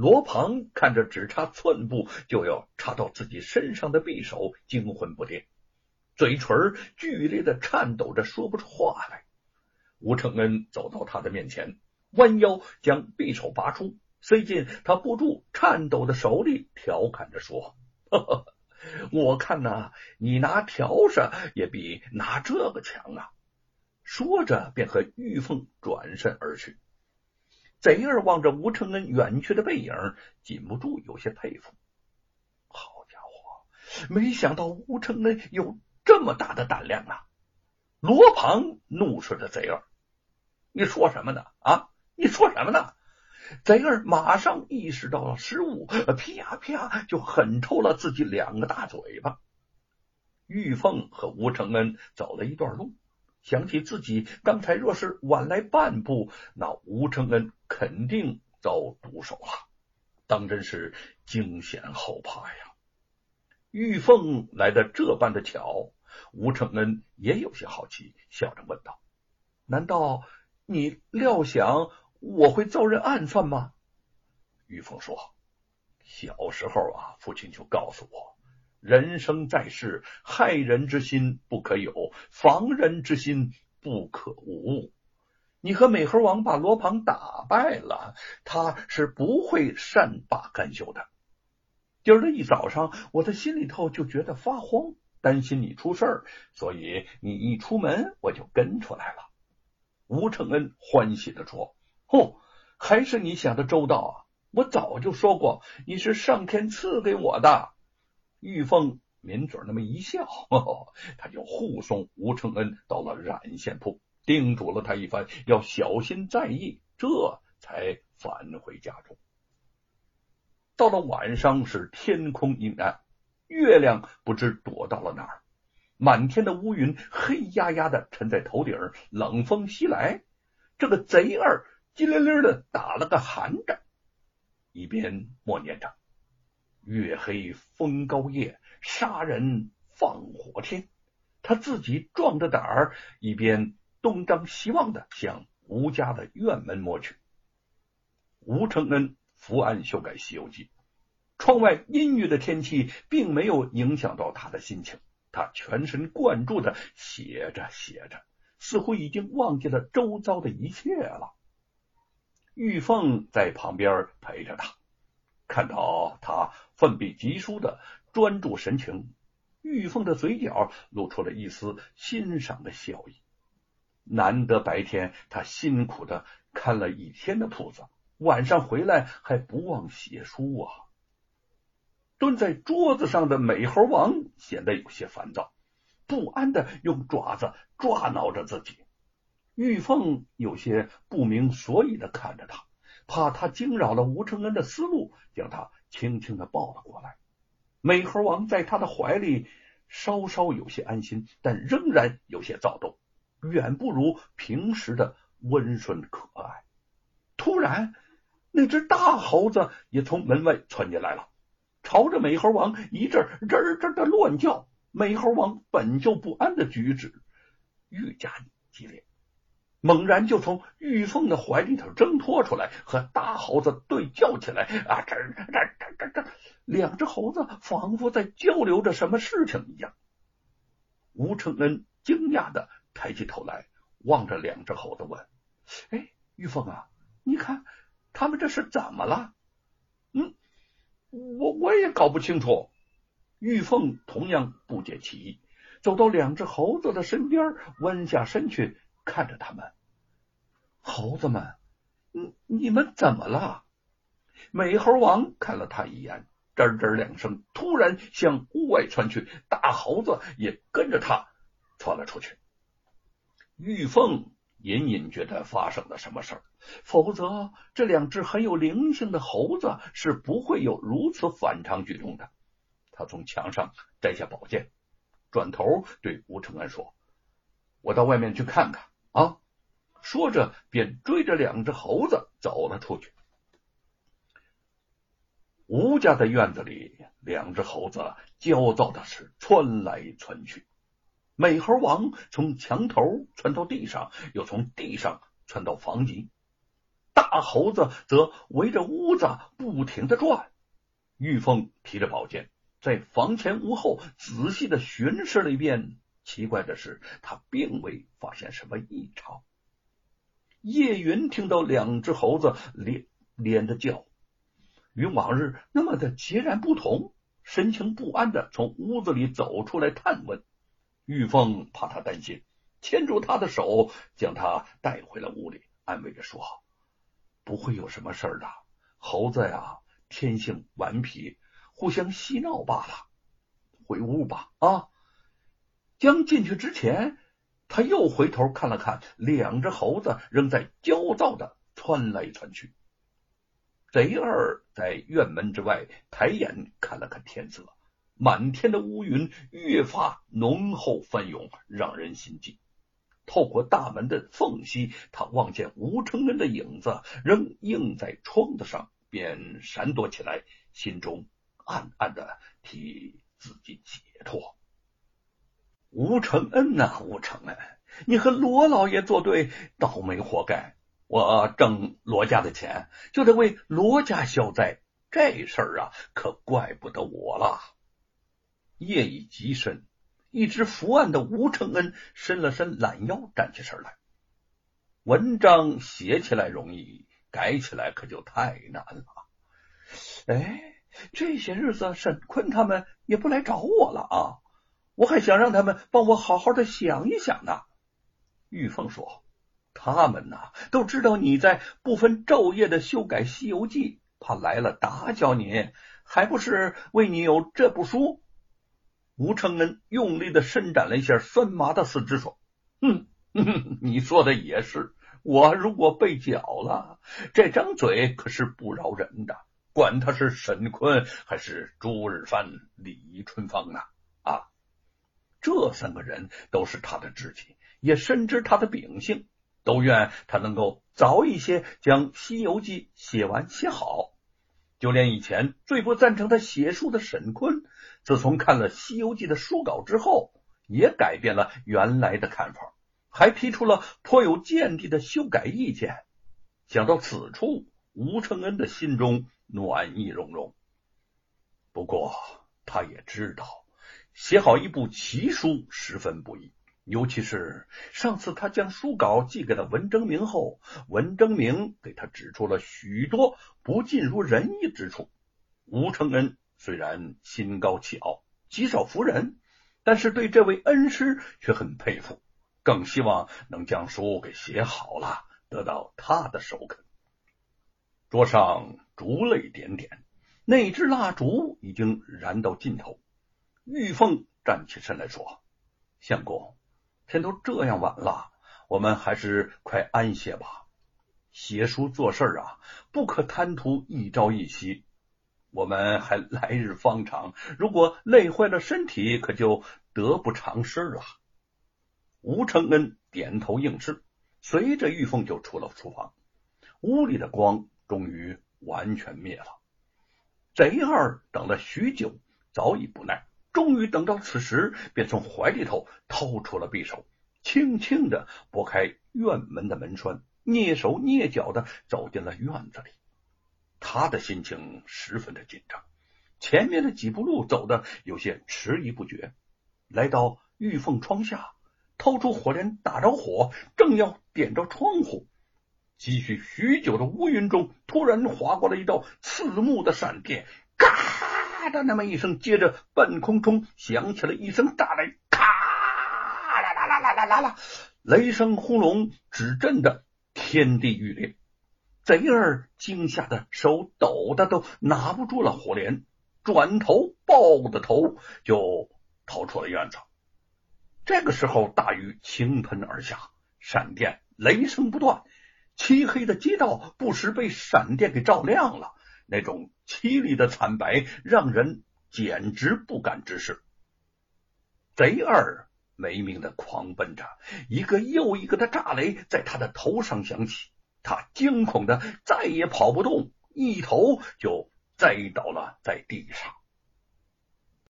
罗庞看着只差寸步就要插到自己身上的匕首，惊魂不定，嘴唇剧烈的颤抖着，说不出话来。吴承恩走到他的面前，弯腰将匕首拔出，塞进他不住颤抖的手里，调侃着说：“呵呵我看呐，你拿笤帚也比拿这个强啊！”说着，便和玉凤转身而去。贼儿望着吴承恩远去的背影，禁不住有些佩服。好家伙，没想到吴承恩有这么大的胆量啊！罗庞怒视着贼儿：“你说什么呢？啊，你说什么呢？”贼儿马上意识到了失误，啪啪就狠抽了自己两个大嘴巴。玉凤和吴承恩走了一段路。想起自己刚才若是晚来半步，那吴承恩肯定遭毒手了，当真是惊险后怕呀！玉凤来的这般的巧，吴承恩也有些好奇，笑着问道：“难道你料想我会遭人暗算吗？”玉凤说：“小时候啊，父亲就告诉我。”人生在世，害人之心不可有，防人之心不可无。你和美猴王把罗庞打败了，他是不会善罢甘休的。今儿的一早上，我的心里头就觉得发慌，担心你出事儿，所以你一出门，我就跟出来了。吴承恩欢喜的说：“哦，还是你想的周到啊！我早就说过，你是上天赐给我的。”玉凤抿嘴那么一笑，他就护送吴承恩到了染线铺，叮嘱了他一番，要小心在意，这才返回家中。到了晚上，是天空阴暗，月亮不知躲到了哪儿，满天的乌云黑压压的沉在头顶，冷风袭来，这个贼儿叽灵灵的打了个寒战，一边默念着。月黑风高夜，杀人放火天。他自己壮着胆儿，一边东张西望的向吴家的院门摸去。吴承恩伏案修改《西游记》，窗外阴郁的天气并没有影响到他的心情。他全神贯注的写着写着，似乎已经忘记了周遭的一切了。玉凤在旁边陪着他。看到他奋笔疾书的专注神情，玉凤的嘴角露出了一丝欣赏的笑意。难得白天他辛苦的看了一天的铺子，晚上回来还不忘写书啊。蹲在桌子上的美猴王显得有些烦躁，不安的用爪子抓挠着自己。玉凤有些不明所以的看着他。怕他惊扰了吴承恩的思路，将他轻轻的抱了过来。美猴王在他的怀里稍稍有些安心，但仍然有些躁动，远不如平时的温顺可爱。突然，那只大猴子也从门外窜进来了，朝着美猴王一阵吱吱的乱叫。美猴王本就不安的举止愈加激烈。猛然就从玉凤的怀里头挣脱出来，和大猴子对叫起来。啊，这这这这这，两只猴子仿佛在交流着什么事情一样。吴承恩惊讶的抬起头来，望着两只猴子问：“哎，玉凤啊，你看他们这是怎么了？”“嗯，我我也搞不清楚。”玉凤同样不解其意，走到两只猴子的身边，弯下身去。看着他们，猴子们，你你们怎么了？美猴王看了他一眼，吱吱两声，突然向屋外窜去，大猴子也跟着他窜了出去。玉凤隐隐觉得发生了什么事儿，否则这两只很有灵性的猴子是不会有如此反常举动的。他从墙上摘下宝剑，转头对吴承恩说：“我到外面去看看。”啊！说着，便追着两只猴子走了出去。吴家的院子里，两只猴子焦躁的是窜来窜去。美猴王从墙头窜到地上，又从地上窜到房脊，大大猴子则围着屋子不停的转。玉凤提着宝剑，在房前屋后仔细的巡视了一遍。奇怪的是，他并未发现什么异常。叶云听到两只猴子连连着叫，与往日那么的截然不同，神情不安的从屋子里走出来探问。玉凤怕他担心，牵住他的手，将他带回了屋里，安慰着说：“不会有什么事的，猴子呀，天性顽皮，互相嬉闹罢了。回屋吧，啊！”将进去之前。他又回头看了看，两只猴子仍在焦躁的窜来窜去。贼二在院门之外抬眼看了看天色，满天的乌云越发浓厚翻涌，让人心悸。透过大门的缝隙，他望见吴承恩的影子仍映在窗子上，便闪躲起来，心中暗暗的替自己解脱。吴承恩呐，吴承恩，你和罗老爷作对，倒霉活该！我挣罗家的钱，就得为罗家消灾，这事儿啊，可怪不得我了。夜已极深，一直伏案的吴承恩伸了伸懒腰，站起身来。文章写起来容易，改起来可就太难了。哎，这些日子沈坤他们也不来找我了啊。我还想让他们帮我好好的想一想呢。玉凤说：“他们呐，都知道你在不分昼夜的修改《西游记》，怕来了打搅你，还不是为你有这部书。”吴承恩用力的伸展了一下酸麻的四肢，说：“嗯，你说的也是。我如果被搅了，这张嘴可是不饶人的。管他是沈坤还是朱日藩、李春芳呢。”啊这三个人都是他的知己，也深知他的秉性，都愿他能够早一些将《西游记》写完写好。就连以前最不赞成他写书的沈坤，自从看了《西游记》的书稿之后，也改变了原来的看法，还提出了颇有见地的修改意见。想到此处，吴承恩的心中暖意融融。不过，他也知道。写好一部奇书十分不易，尤其是上次他将书稿寄给了文征明后，文征明给他指出了许多不尽如人意之处。吴承恩虽然心高气傲，极少服人，但是对这位恩师却很佩服，更希望能将书给写好了，得到他的首肯。桌上烛泪点点，那支蜡烛已经燃到尽头。玉凤站起身来说：“相公，天都这样晚了，我们还是快安歇吧。写书做事啊，不可贪图一朝一夕。我们还来日方长，如果累坏了身体，可就得不偿失了。”吴承恩点头应是，随着玉凤就出了厨房。屋里的光终于完全灭了。贼二等了许久，早已不耐。终于等到此时，便从怀里头掏出了匕首，轻轻的拨开院门的门栓，蹑手蹑脚的走进了院子里。他的心情十分的紧张，前面的几步路走的有些迟疑不决。来到玉凤窗下，掏出火镰打着火，正要点着窗户，积蓄许久的乌云中突然划过了一道刺目的闪电，嘎！咔的那么一声，接着半空中响起了一声炸雷，咔啦啦啦啦啦啦啦，雷声轰隆，只震得天地欲裂。贼儿惊吓的手抖的都拿不住了火镰，转头抱着头就逃出了院子。这个时候，大雨倾盆而下，闪电雷声不断，漆黑的街道不时被闪电给照亮了。那种凄厉的惨白，让人简直不敢直视。贼二没命的狂奔着，一个又一个的炸雷在他的头上响起，他惊恐的再也跑不动，一头就栽倒了在地上。